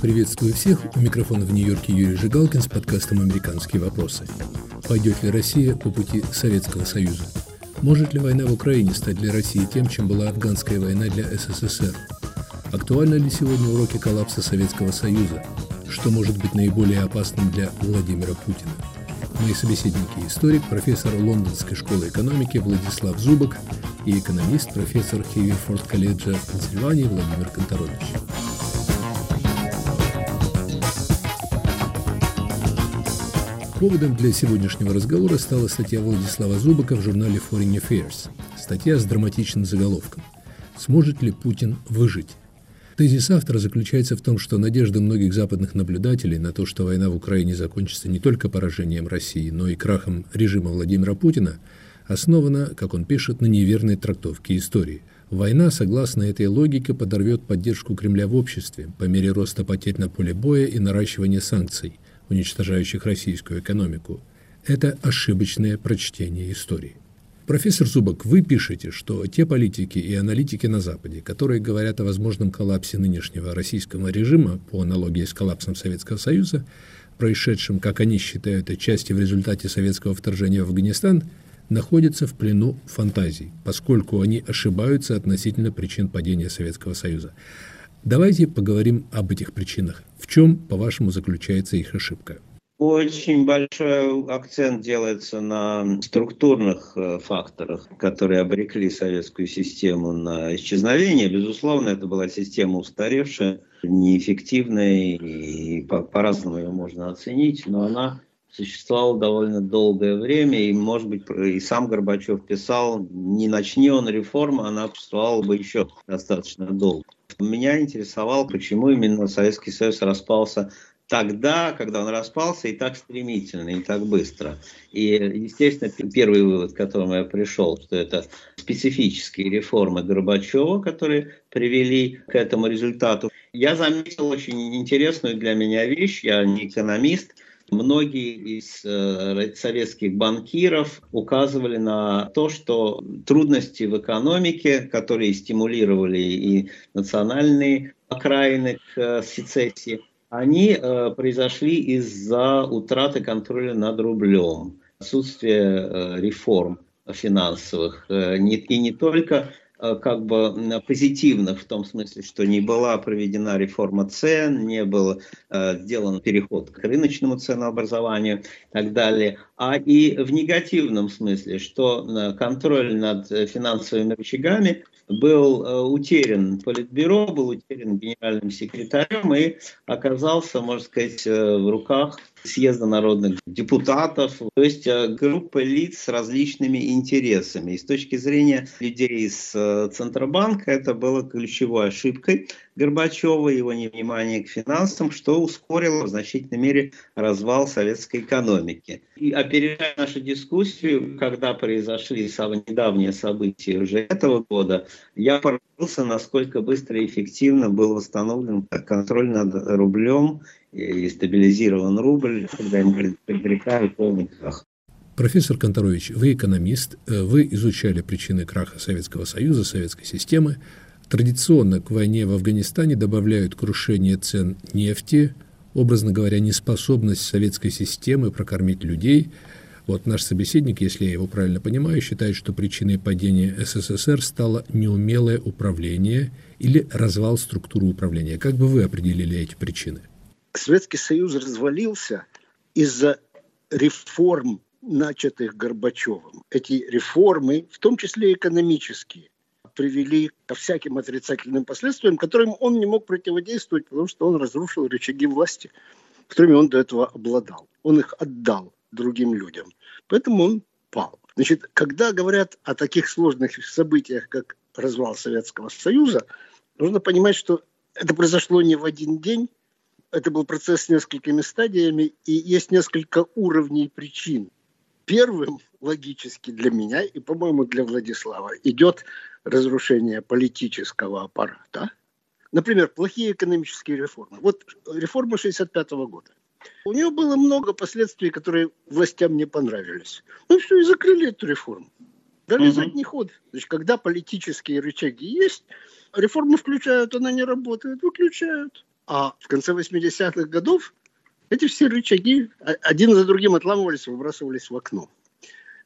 Приветствую всех. У микрофона в Нью-Йорке Юрий Жигалкин с подкастом «Американские вопросы». Пойдет ли Россия по пути Советского Союза? Может ли война в Украине стать для России тем, чем была афганская война для СССР? Актуальны ли сегодня уроки коллапса Советского Союза? Что может быть наиболее опасным для Владимира Путина? Мои собеседники – историк, профессор Лондонской школы экономики Владислав Зубок и экономист, профессор Хейверфорд колледжа в Пенсильвании Владимир Конторович. Поводом для сегодняшнего разговора стала статья Владислава Зубака в журнале Foreign Affairs. Статья с драматичным заголовком «Сможет ли Путин выжить?». Тезис автора заключается в том, что надежды многих западных наблюдателей на то, что война в Украине закончится не только поражением России, но и крахом режима Владимира Путина, основана, как он пишет, на неверной трактовке истории. Война, согласно этой логике, подорвет поддержку Кремля в обществе по мере роста потерь на поле боя и наращивания санкций – уничтожающих российскую экономику. Это ошибочное прочтение истории. Профессор Зубок, вы пишете, что те политики и аналитики на Западе, которые говорят о возможном коллапсе нынешнего российского режима по аналогии с коллапсом Советского Союза, происшедшим, как они считают, отчасти в результате советского вторжения в Афганистан, находятся в плену фантазий, поскольку они ошибаются относительно причин падения Советского Союза. Давайте поговорим об этих причинах. В чем, по-вашему, заключается их ошибка? Очень большой акцент делается на структурных э, факторах, которые обрекли советскую систему на исчезновение. Безусловно, это была система устаревшая, неэффективная, и по-разному ее можно оценить, но она существовала довольно долгое время, и, может быть, и сам Горбачев писал, не начни он реформы, она существовала бы еще достаточно долго. Меня интересовало, почему именно Советский Союз распался тогда, когда он распался, и так стремительно, и так быстро. И, естественно, первый вывод, к которому я пришел, что это специфические реформы Горбачева, которые привели к этому результату. Я заметил очень интересную для меня вещь, я не экономист, Многие из э, советских банкиров указывали на то, что трудности в экономике, которые стимулировали и национальные окраины к э, сецессии, они э, произошли из-за утраты контроля над рублем, отсутствия реформ финансовых. И не только Э, как бы позитивных в том смысле, что не была проведена реформа цен, не был э, сделан переход к рыночному ценообразованию и так далее, а и в негативном смысле, что э, контроль над финансовыми рычагами был э, утерян Политбюро, был утерян генеральным секретарем и оказался, можно сказать, э, в руках съезда народных депутатов, то есть э, группа лиц с различными интересами. И с точки зрения людей из Центробанка это было ключевой ошибкой Горбачева, его невнимание к финансам, что ускорило в значительной мере развал советской экономики. И опережая нашу дискуссию, когда произошли самые недавние события уже этого года, я поразился, насколько быстро и эффективно был восстановлен контроль над рублем и стабилизирован рубль, когда им предрекают полный крах. Профессор Конторович, вы экономист, э, вы изучали причины краха Советского Союза, советской системы. Традиционно к войне в Афганистане добавляют крушение цен нефти, образно говоря, неспособность советской системы прокормить людей – вот наш собеседник, если я его правильно понимаю, считает, что причиной падения СССР стало неумелое управление или развал структуры управления. Как бы вы определили эти причины? Советский Союз развалился из-за реформ, начатых Горбачевым. Эти реформы, в том числе экономические, привели ко всяким отрицательным последствиям, которым он не мог противодействовать, потому что он разрушил рычаги власти, которыми он до этого обладал. Он их отдал другим людям. Поэтому он пал. Значит, когда говорят о таких сложных событиях, как развал Советского Союза, нужно понимать, что это произошло не в один день, это был процесс с несколькими стадиями, и есть несколько уровней причин. Первым, логически для меня и, по-моему, для Владислава, идет разрушение политического аппарата. Например, плохие экономические реформы. Вот реформа 1965 года. У нее было много последствий, которые властям не понравились. Ну все, и закрыли эту реформу. Дали угу. задний ход. Значит, когда политические рычаги есть, реформы включают, она не работает, выключают. А в конце 80-х годов эти все рычаги один за другим отламывались, выбрасывались в окно.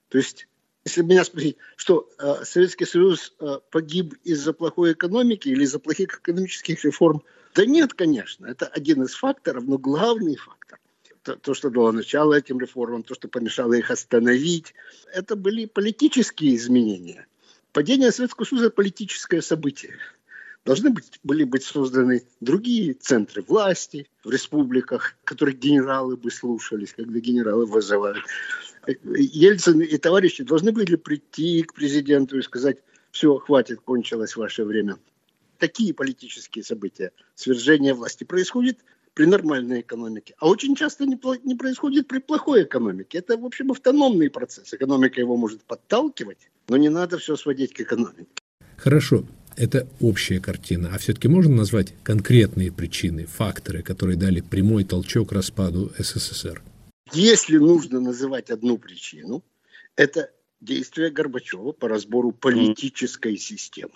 То есть, если меня спросить, что э, Советский Союз э, погиб из-за плохой экономики или из-за плохих экономических реформ, да нет, конечно, это один из факторов, но главный фактор то, то, что дало начало этим реформам, то, что помешало их остановить, это были политические изменения. Падение Советского Союза – политическое событие. Должны быть, были быть созданы другие центры власти в республиках, которых генералы бы слушались, когда генералы вызывают. Ельцин и товарищи должны были прийти к президенту и сказать, все, хватит, кончилось ваше время. Такие политические события, свержение власти происходит при нормальной экономике. А очень часто не, не происходит при плохой экономике. Это, в общем, автономный процесс. Экономика его может подталкивать, но не надо все сводить к экономике. Хорошо это общая картина. А все-таки можно назвать конкретные причины, факторы, которые дали прямой толчок распаду СССР? Если нужно называть одну причину, это действия Горбачева по разбору политической системы.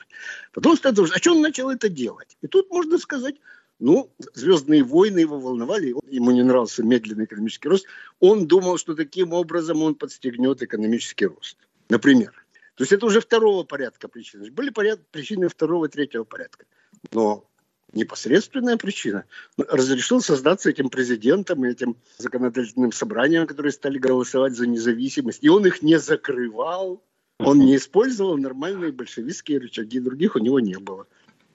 Потому что, а что он начал это делать? И тут можно сказать, ну, «Звездные войны» его волновали, ему не нравился медленный экономический рост. Он думал, что таким образом он подстегнет экономический рост. Например, то есть это уже второго порядка причины. Были поряд, причины второго и третьего порядка. Но непосредственная причина разрешил создаться этим президентом и этим законодательным собранием, которые стали голосовать за независимость. И он их не закрывал, он не использовал нормальные большевистские рычаги, других у него не было.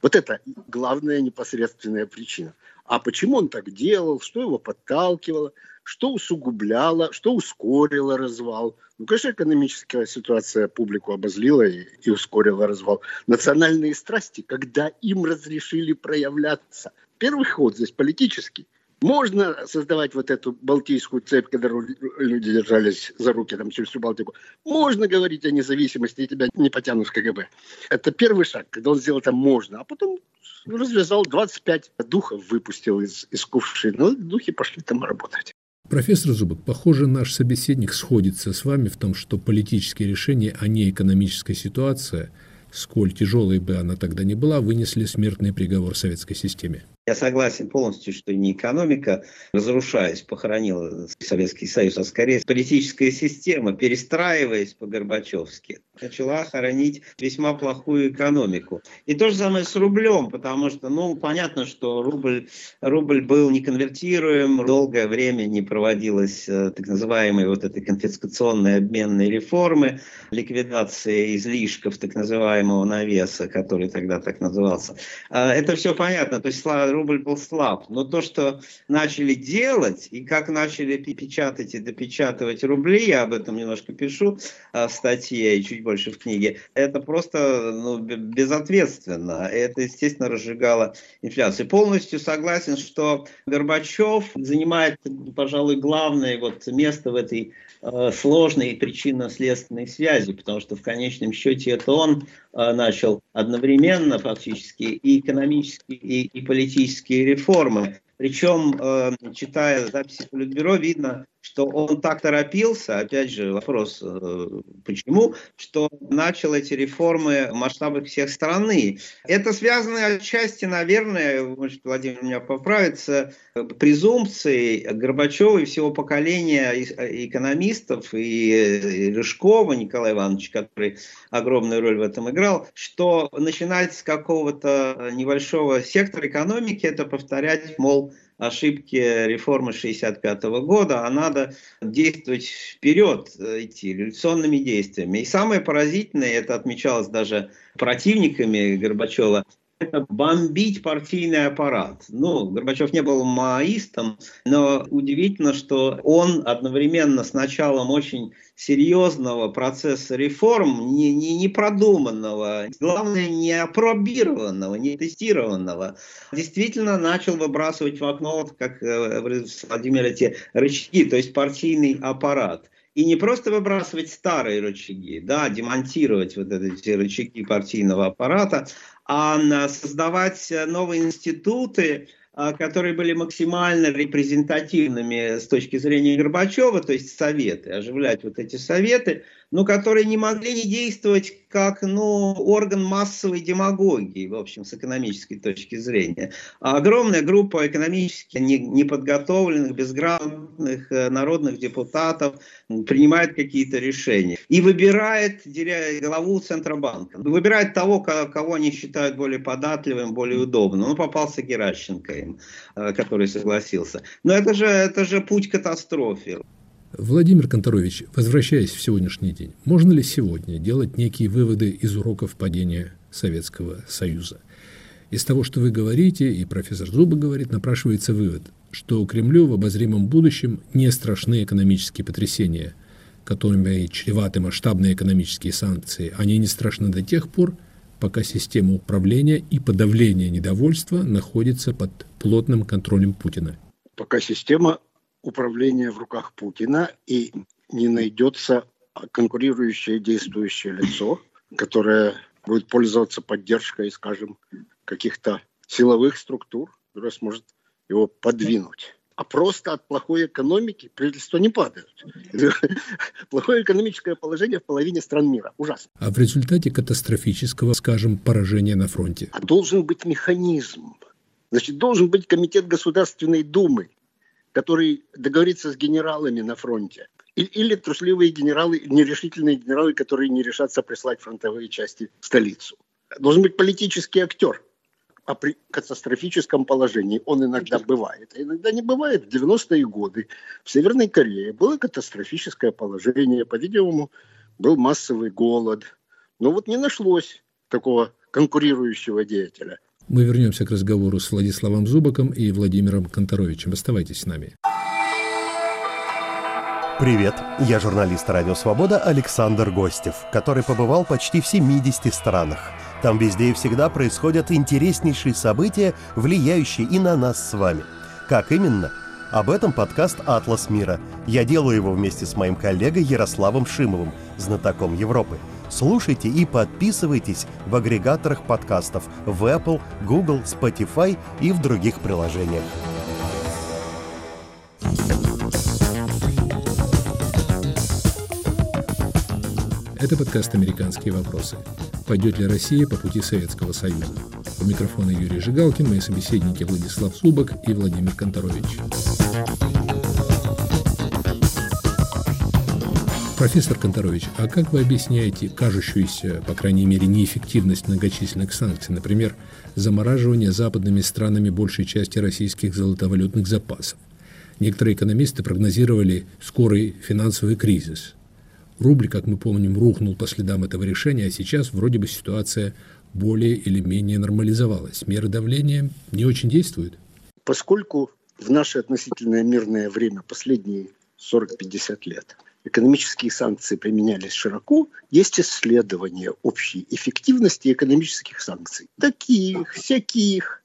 Вот это главная непосредственная причина. А почему он так делал, что его подталкивало, что усугубляло, что ускорило развал. Ну, конечно, экономическая ситуация публику обозлила и, и ускорила развал. Национальные страсти, когда им разрешили проявляться. Первый ход здесь политический. Можно создавать вот эту Балтийскую цепь, когда люди держались за руки там, через всю Балтику. Можно говорить о независимости, и тебя не потянут в КГБ. Это первый шаг, когда он сделал это можно. А потом развязал 25 духов, выпустил из, из кувшина. Ну, духи пошли там работать. Профессор Зубок, похоже, наш собеседник сходится с вами в том, что политические решения, а не экономическая ситуация, сколь тяжелой бы она тогда ни была, вынесли смертный приговор советской системе. Я согласен полностью, что не экономика, разрушаясь, похоронила Советский Союз, а скорее политическая система, перестраиваясь по-горбачевски, начала хоронить весьма плохую экономику. И то же самое с рублем, потому что, ну, понятно, что рубль, рубль был неконвертируем, долгое время не проводилась э, так называемые вот этой конфискационной обменной реформы, ликвидация излишков так называемого навеса, который тогда так назывался. А, это все понятно. То есть рубль был слаб. Но то, что начали делать и как начали печатать и допечатывать рубли, я об этом немножко пишу а, в статье и чуть больше в книге, это просто ну, безответственно. Это, естественно, разжигало инфляцию. Полностью согласен, что Горбачев занимает, пожалуй, главное вот место в этой э, сложной причинно-следственной связи, потому что в конечном счете это он начал одновременно фактически и экономические, и, и политические реформы. Причем, э, читая записи Политбюро, видно, что он так торопился, опять же вопрос, э, почему, что начал эти реформы в масштабах всех страны. Это связано отчасти, наверное, может, Владимир меня поправит, с презумпцией Горбачева и всего поколения экономистов и Рыжкова Николая Ивановича, который огромную роль в этом играл, что начинать с какого-то небольшого сектора экономики, это повторять, мол, ошибки реформы 65 года, а надо действовать вперед, э, идти революционными действиями. И самое поразительное, это отмечалось даже противниками Горбачева, это бомбить партийный аппарат. Ну, Горбачев не был маоистом, но удивительно, что он одновременно с началом очень серьезного процесса реформ, не, не, не продуманного, главное, не опробированного, не тестированного, действительно начал выбрасывать в окно, вот как э, Владимир, эти рычаги, то есть партийный аппарат. И не просто выбрасывать старые рычаги, да, демонтировать вот эти рычаги партийного аппарата, а создавать новые институты, а, которые были максимально репрезентативными с точки зрения Горбачева, то есть советы, оживлять вот эти советы, ну, которые не могли не действовать как ну, орган массовой демагогии, в общем, с экономической точки зрения. А огромная группа экономически неподготовленных, безграмотных э, народных депутатов принимает какие-то решения и выбирает главу Центробанка. Выбирает того, кого они считают более податливым, более удобным. Ну, попался Геращенко им, э, который согласился. Но это же, это же путь катастрофе. Владимир Конторович, возвращаясь в сегодняшний день, можно ли сегодня делать некие выводы из уроков падения Советского Союза? Из того, что вы говорите, и профессор Зуба говорит, напрашивается вывод, что Кремлю в обозримом будущем не страшны экономические потрясения, которыми чреваты масштабные экономические санкции. Они не страшны до тех пор, пока система управления и подавления недовольства находится под плотным контролем Путина. Пока система управление в руках Путина и не найдется конкурирующее действующее лицо, которое будет пользоваться поддержкой, скажем, каких-то силовых структур, которое сможет его подвинуть. А просто от плохой экономики правительства не падают. Плохое экономическое положение в половине стран мира. Ужасно. А в результате катастрофического, скажем, поражения на фронте? А должен быть механизм. Значит, должен быть комитет Государственной Думы, который договорится с генералами на фронте. Или трусливые генералы, нерешительные генералы, которые не решатся прислать фронтовые части в столицу. Должен быть политический актер. А при катастрофическом положении он иногда бывает, а иногда не бывает. В 90-е годы в Северной Корее было катастрофическое положение. По-видимому, был массовый голод. Но вот не нашлось такого конкурирующего деятеля. Мы вернемся к разговору с Владиславом Зубаком и Владимиром Конторовичем. Оставайтесь с нами. Привет, я журналист «Радио Свобода» Александр Гостев, который побывал почти в 70 странах. Там везде и всегда происходят интереснейшие события, влияющие и на нас с вами. Как именно? Об этом подкаст «Атлас мира». Я делаю его вместе с моим коллегой Ярославом Шимовым, знатоком Европы – Слушайте и подписывайтесь в агрегаторах подкастов в Apple, Google, Spotify и в других приложениях. Это подкаст «Американские вопросы». Пойдет ли Россия по пути Советского Союза? У микрофона Юрий Жигалкин, мои собеседники Владислав Субок и Владимир Конторович. Профессор Конторович, а как вы объясняете кажущуюся, по крайней мере, неэффективность многочисленных санкций, например, замораживание западными странами большей части российских золотовалютных запасов? Некоторые экономисты прогнозировали скорый финансовый кризис. Рубль, как мы помним, рухнул по следам этого решения, а сейчас вроде бы ситуация более или менее нормализовалась. Меры давления не очень действуют. Поскольку в наше относительное мирное время, последние 40-50 лет, экономические санкции применялись широко, есть исследования общей эффективности экономических санкций. Таких, всяких.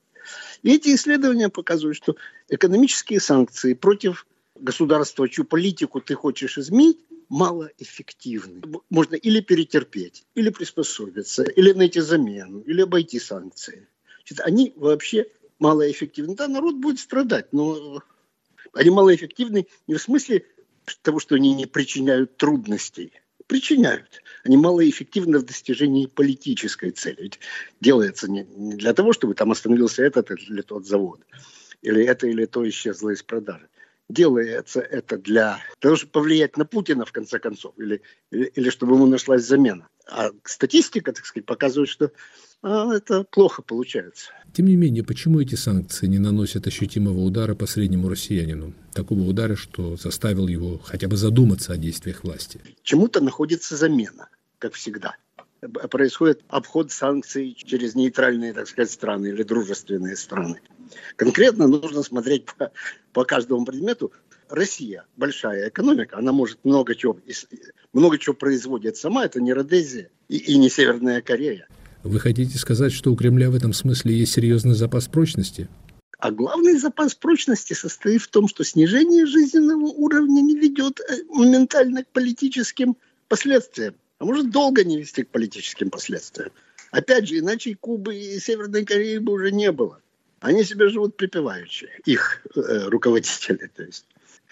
И эти исследования показывают, что экономические санкции против государства, чью политику ты хочешь изменить, малоэффективны. Можно или перетерпеть, или приспособиться, или найти замену, или обойти санкции. Значит, они вообще малоэффективны. Да, народ будет страдать, но они малоэффективны не в смысле того, что они не причиняют трудностей. Причиняют. Они малоэффективны в достижении политической цели. Ведь делается не, для того, чтобы там остановился этот или тот завод, или это или то исчезло из продажи. Делается это для того, чтобы повлиять на Путина, в конце концов, или, или, или чтобы ему нашлась замена. А статистика, так сказать, показывает, что а это плохо получается. Тем не менее, почему эти санкции не наносят ощутимого удара по среднему россиянину? Такого удара, что заставил его хотя бы задуматься о действиях власти. Чему-то находится замена, как всегда. Происходит обход санкций через нейтральные, так сказать, страны или дружественные страны. Конкретно нужно смотреть по, по каждому предмету. Россия большая экономика, она может много чего, много чего производит сама, это не Родезия и, и не Северная Корея. Вы хотите сказать, что у Кремля в этом смысле есть серьезный запас прочности? А главный запас прочности состоит в том, что снижение жизненного уровня не ведет э, моментально к политическим последствиям. А может долго не вести к политическим последствиям. Опять же, иначе Кубы и Северной Кореи бы уже не было. Они себе живут припеваючи, их э, руководители. То есть.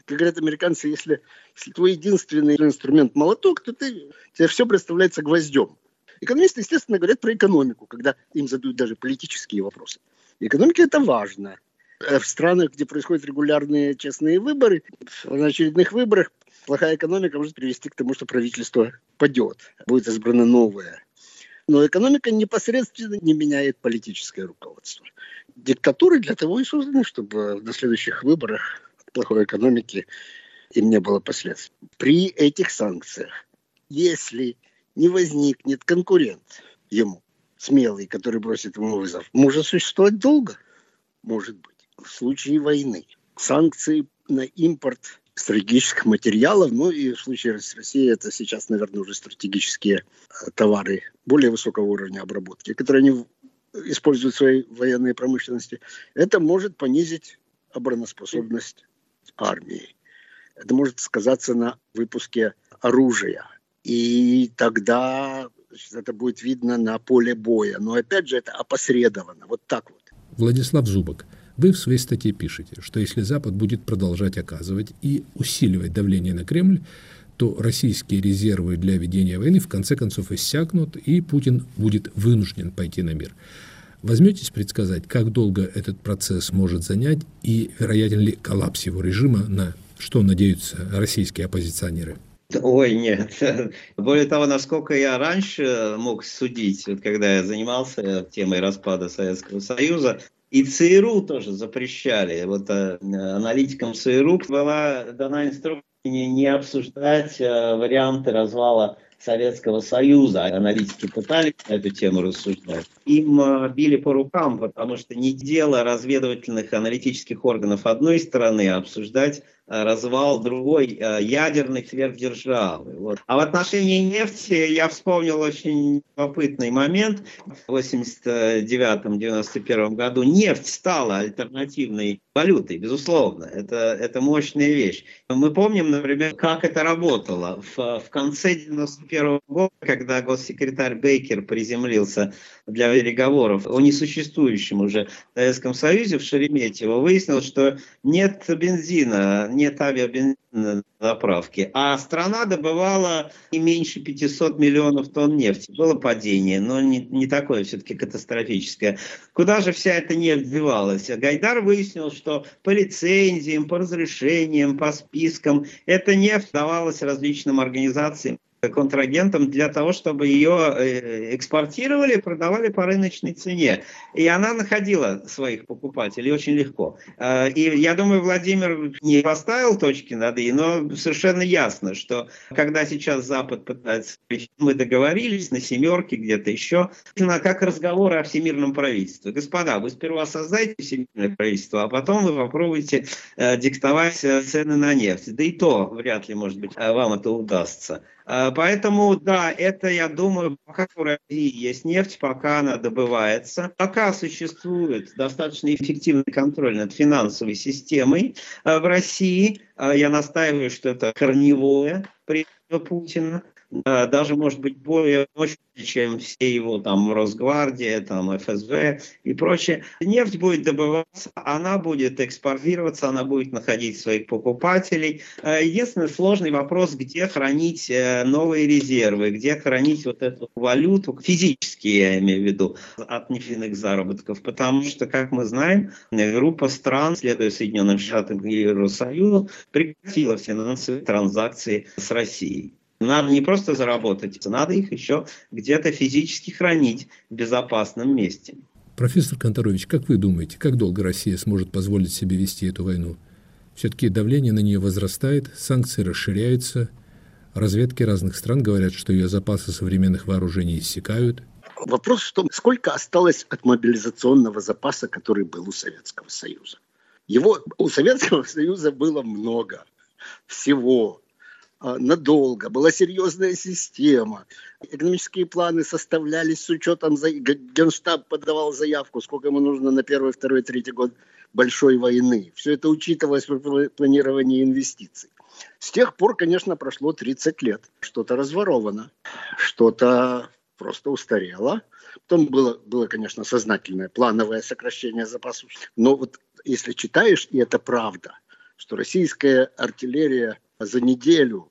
Как говорят американцы, если, если твой единственный инструмент молоток, то ты, тебе все представляется гвоздем. Экономисты, естественно, говорят про экономику, когда им задают даже политические вопросы. Экономика – это важно. Э, в странах, где происходят регулярные честные выборы, на очередных выборах плохая экономика может привести к тому, что правительство падет, будет избрано новое. Но экономика непосредственно не меняет политическое руководство. Диктатуры для того и созданы, чтобы на следующих выборах плохой экономики им не было последствий. При этих санкциях, если не возникнет конкурент ему, смелый, который бросит ему вызов, может существовать долго? Может быть. В случае войны санкции на импорт стратегических материалов, ну и в случае с Россией это сейчас, наверное, уже стратегические э, товары более высокого уровня обработки, которые они используют в своей военной промышленности, это может понизить обороноспособность армии. Это может сказаться на выпуске оружия. И тогда значит, это будет видно на поле боя. Но опять же, это опосредованно. Вот так вот. Владислав Зубок. Вы в своей статье пишете, что если Запад будет продолжать оказывать и усиливать давление на Кремль, то российские резервы для ведения войны в конце концов иссякнут, и Путин будет вынужден пойти на мир. Возьметесь предсказать, как долго этот процесс может занять, и вероятен ли коллапс его режима, на что надеются российские оппозиционеры? Ой, нет. Более того, насколько я раньше мог судить, вот когда я занимался темой распада Советского Союза, и ЦРУ тоже запрещали. Вот э, аналитикам ЦРУ была дана инструкция не, не обсуждать э, варианты развала Советского Союза. Аналитики пытались на эту тему рассуждать. Им э, били по рукам, потому что не дело разведывательных аналитических органов одной стороны обсуждать Э, развал другой э, ядерной сверхдержавы. Вот. А в отношении нефти я вспомнил очень любопытный момент. В 1989-1991 году нефть стала альтернативной валютой, безусловно. Это, это мощная вещь. Мы помним, например, как это работало. В, в конце 1991 года, когда госсекретарь Бейкер приземлился для переговоров о несуществующем уже Советском Союзе в Шереметьево, выяснилось, что нет бензина, нет авиабензина на заправке. А страна добывала не меньше 500 миллионов тонн нефти. Было падение, но не, не такое все-таки катастрофическое. Куда же вся эта нефть девалась? Гайдар выяснил, что по лицензиям, по разрешениям, по спискам эта нефть давалась различным организациям контрагентам для того, чтобы ее э, экспортировали, продавали по рыночной цене. И она находила своих покупателей очень легко. А, и я думаю, Владимир не поставил точки над «и», но совершенно ясно, что когда сейчас Запад пытается... Мы договорились на семерке, где-то еще, как разговоры о всемирном правительстве. Господа, вы сперва создайте всемирное правительство, а потом вы попробуйте э, диктовать э, цены на нефть. Да и то вряд ли, может быть, вам это удастся. А, поэтому, да, это, я думаю, пока в России есть нефть, пока она добывается, пока существует достаточно эффективный контроль над финансовой системой а, в России, а, я настаиваю, что это корневое при Путина, даже, может быть, более мощный, чем все его там Росгвардия, там ФСБ и прочее. Нефть будет добываться, она будет экспортироваться, она будет находить своих покупателей. Э, единственный сложный вопрос, где хранить э, новые резервы, где хранить вот эту валюту, физически я имею в виду, от нефтяных заработков, потому что, как мы знаем, группа стран, следуя Соединенным Штатам и Евросоюзу, прекратила финансовые транзакции с Россией. Надо не просто заработать, надо их еще где-то физически хранить в безопасном месте. Профессор Конторович, как вы думаете, как долго Россия сможет позволить себе вести эту войну? Все-таки давление на нее возрастает, санкции расширяются, разведки разных стран говорят, что ее запасы современных вооружений иссякают. Вопрос в том, сколько осталось от мобилизационного запаса, который был у Советского Союза. Его у Советского Союза было много всего надолго, была серьезная система. Экономические планы составлялись с учетом, Генштаб подавал заявку, сколько ему нужно на первый, второй, третий год большой войны. Все это учитывалось при планировании инвестиций. С тех пор, конечно, прошло 30 лет. Что-то разворовано, что-то просто устарело. Потом было, было, конечно, сознательное плановое сокращение запасов. Но вот если читаешь, и это правда – что российская артиллерия за неделю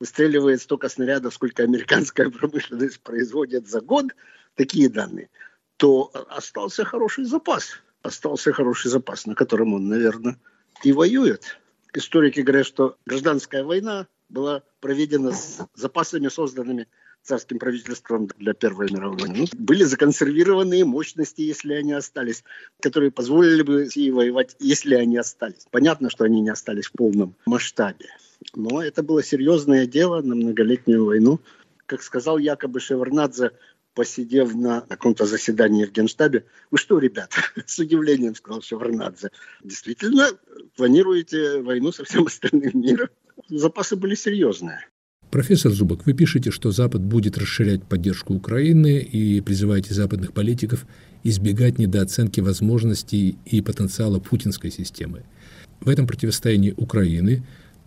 выстреливает столько снарядов, сколько американская промышленность производит за год, такие данные, то остался хороший запас. Остался хороший запас, на котором он, наверное, и воюет. Историки говорят, что гражданская война была проведена с запасами, созданными царским правительством для Первой мировой войны. Ну, были законсервированные мощности, если они остались, которые позволили бы России воевать, если они остались. Понятно, что они не остались в полном масштабе. Но это было серьезное дело на многолетнюю войну. Как сказал якобы Шеварнадзе, посидев на каком-то заседании в Генштабе, вы что, ребят, с удивлением сказал Шеварнадзе, действительно планируете войну со всем остальным миром? Запасы были серьезные. Профессор Зубок, вы пишете, что Запад будет расширять поддержку Украины и призываете западных политиков избегать недооценки возможностей и потенциала путинской системы. В этом противостоянии Украины,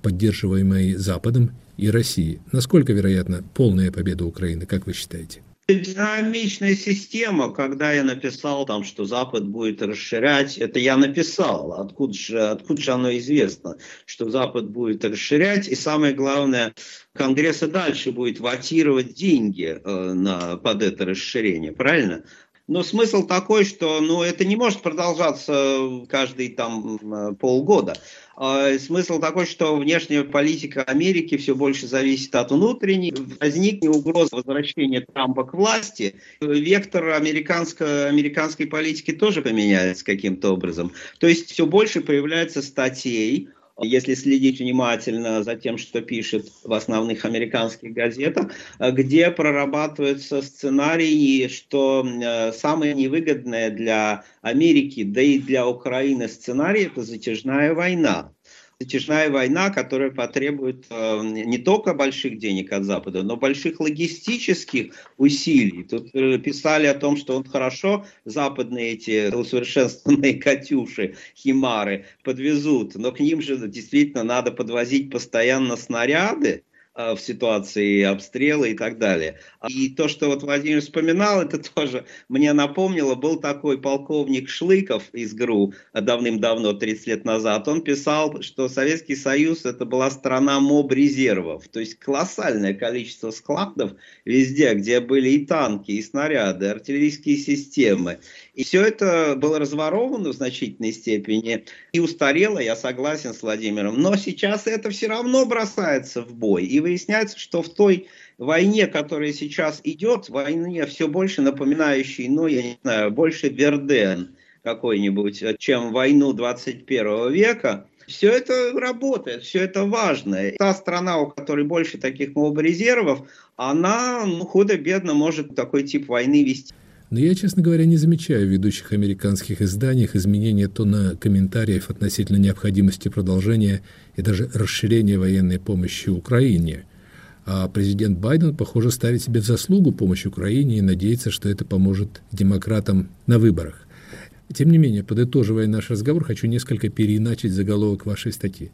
поддерживаемой Западом, и России. Насколько вероятна полная победа Украины, как вы считаете? Динамичная система, когда я написал там, что Запад будет расширять, это я написал. Откуда же, откуда же оно известно, что Запад будет расширять? И самое главное, Конгресс и дальше будет ватировать деньги э, на, под это расширение, правильно? Но смысл такой, что ну, это не может продолжаться каждые там э, полгода. А смысл такой, что внешняя политика Америки все больше зависит от внутренней. Возникнет угроза возвращения Трампа к власти. Вектор американской политики тоже поменяется каким-то образом. То есть все больше появляется статей если следить внимательно за тем, что пишет в основных американских газетах, где прорабатывается сценарий, что э, самое невыгодное для Америки, да и для Украины сценарий – это затяжная война затяжная война, которая потребует э, не только больших денег от Запада, но больших логистических усилий. Тут э, писали о том, что он хорошо западные эти усовершенствованные «Катюши», «Химары» подвезут, но к ним же действительно надо подвозить постоянно снаряды, в ситуации обстрела и так далее. И то, что вот Владимир вспоминал, это тоже мне напомнило, был такой полковник Шлыков из ГРУ давным-давно, 30 лет назад, он писал, что Советский Союз это была страна моб резервов, то есть колоссальное количество складов везде, где были и танки, и снаряды, артиллерийские системы. И все это было разворовано в значительной степени и устарело, я согласен с Владимиром, но сейчас это все равно бросается в бой. И выясняется, что в той войне, которая сейчас идет, войне все больше напоминающей, ну, я не знаю, больше Верден какой-нибудь, чем войну 21 века, все это работает, все это важно. Та страна, у которой больше таких моб-резервов, она ну, худо-бедно может такой тип войны вести. Но я, честно говоря, не замечаю в ведущих американских изданиях изменения тона комментариев относительно необходимости продолжения и даже расширения военной помощи Украине. А президент Байден, похоже, ставит себе в заслугу помощь Украине и надеется, что это поможет демократам на выборах. Тем не менее, подытоживая наш разговор, хочу несколько переиначить заголовок вашей статьи.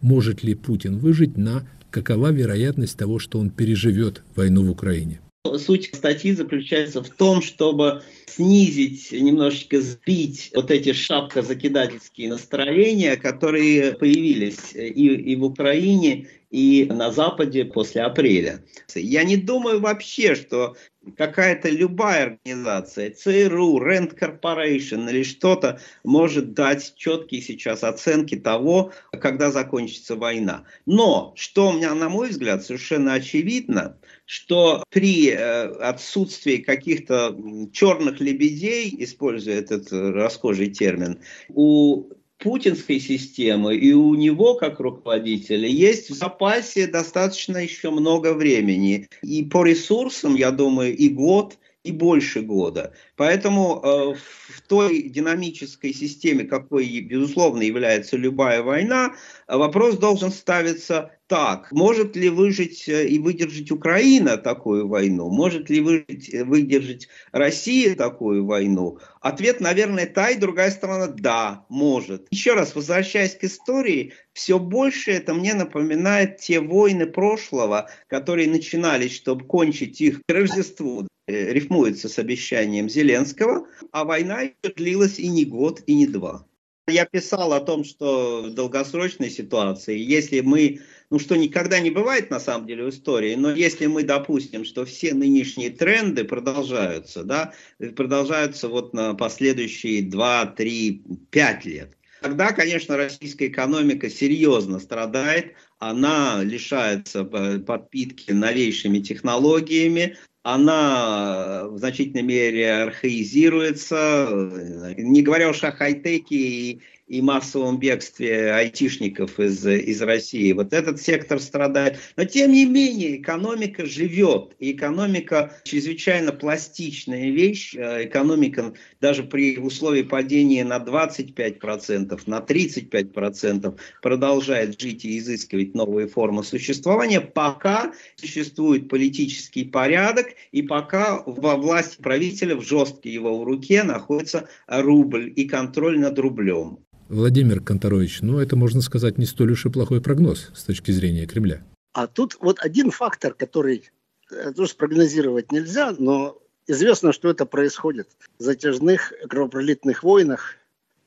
Может ли Путин выжить на какова вероятность того, что он переживет войну в Украине? Суть статьи заключается в том, чтобы снизить, немножечко сбить вот эти шапкозакидательские настроения, которые появились и, и в Украине, и на Западе после апреля. Я не думаю вообще, что какая-то любая организация, ЦРУ, Rent Corporation или что-то может дать четкие сейчас оценки того, когда закончится война. Но, что у меня, на мой взгляд, совершенно очевидно, что при э, отсутствии каких-то черных лебедей, используя этот расхожий термин, у путинской системы и у него, как руководителя, есть в запасе достаточно еще много времени. И по ресурсам, я думаю, и год, и больше года. Поэтому э, в той динамической системе, какой, безусловно, является любая война, вопрос должен ставиться так. Может ли выжить э, и выдержать Украина такую войну? Может ли выжить, э, выдержать Россия такую войну? Ответ, наверное, та и другая сторона – да, может. Еще раз, возвращаясь к истории, все больше это мне напоминает те войны прошлого, которые начинались, чтобы кончить их к Рождеству. Э, рифмуется с обещанием Зеленского, а война длилась и не год, и не два. Я писал о том, что в долгосрочной ситуации, если мы, ну что никогда не бывает на самом деле в истории, но если мы допустим, что все нынешние тренды продолжаются, да, продолжаются вот на последующие 2, 3, 5 лет, тогда, конечно, российская экономика серьезно страдает, она лишается э, подпитки новейшими технологиями, она в значительной мере архаизируется, э, не говоря уж о хай-теке и и массовом бегстве айтишников из, из России. Вот этот сектор страдает. Но тем не менее экономика живет. И экономика чрезвычайно пластичная вещь. Э, экономика даже при условии падения на 25%, на 35% продолжает жить и изыскивать новые формы существования, пока существует политический порядок и пока во власти правителя в жесткой его в руке находится рубль и контроль над рублем. Владимир Конторович, ну это, можно сказать, не столь уж и плохой прогноз с точки зрения Кремля. А тут вот один фактор, который э, тоже спрогнозировать нельзя, но известно, что это происходит. В затяжных кровопролитных войнах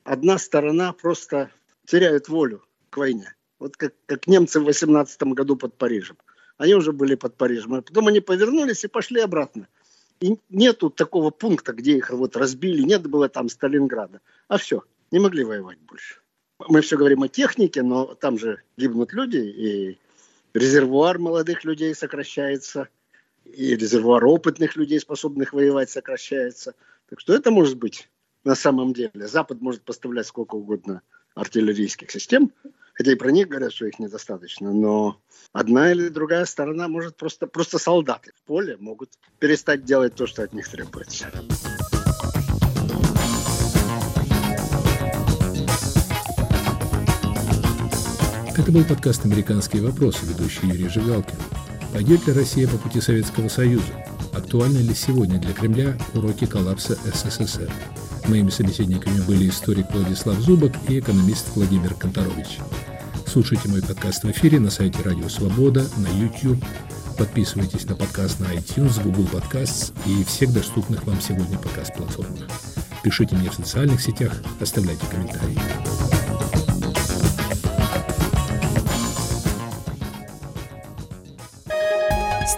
одна сторона просто теряет волю к войне. Вот как, как немцы в 18 году под Парижем. Они уже были под Парижем. А потом они повернулись и пошли обратно. И нету такого пункта, где их вот разбили, нет было там Сталинграда. А все, не могли воевать больше. Мы все говорим о технике, но там же гибнут люди, и резервуар молодых людей сокращается, и резервуар опытных людей, способных воевать, сокращается. Так что это может быть на самом деле. Запад может поставлять сколько угодно артиллерийских систем, хотя и про них говорят, что их недостаточно, но одна или другая сторона может просто, просто солдаты в поле могут перестать делать то, что от них требуется. Это был подкаст «Американские вопросы», ведущий Юрий Жигалкин. Пойдет ли Россия по пути Советского Союза? Актуальны ли сегодня для Кремля уроки коллапса СССР? Моими собеседниками были историк Владислав Зубок и экономист Владимир Конторович. Слушайте мой подкаст в эфире на сайте Радио Свобода, на YouTube. Подписывайтесь на подкаст на iTunes, Google Podcasts и всех доступных вам сегодня подкаст-платформах. Пишите мне в социальных сетях, оставляйте комментарии.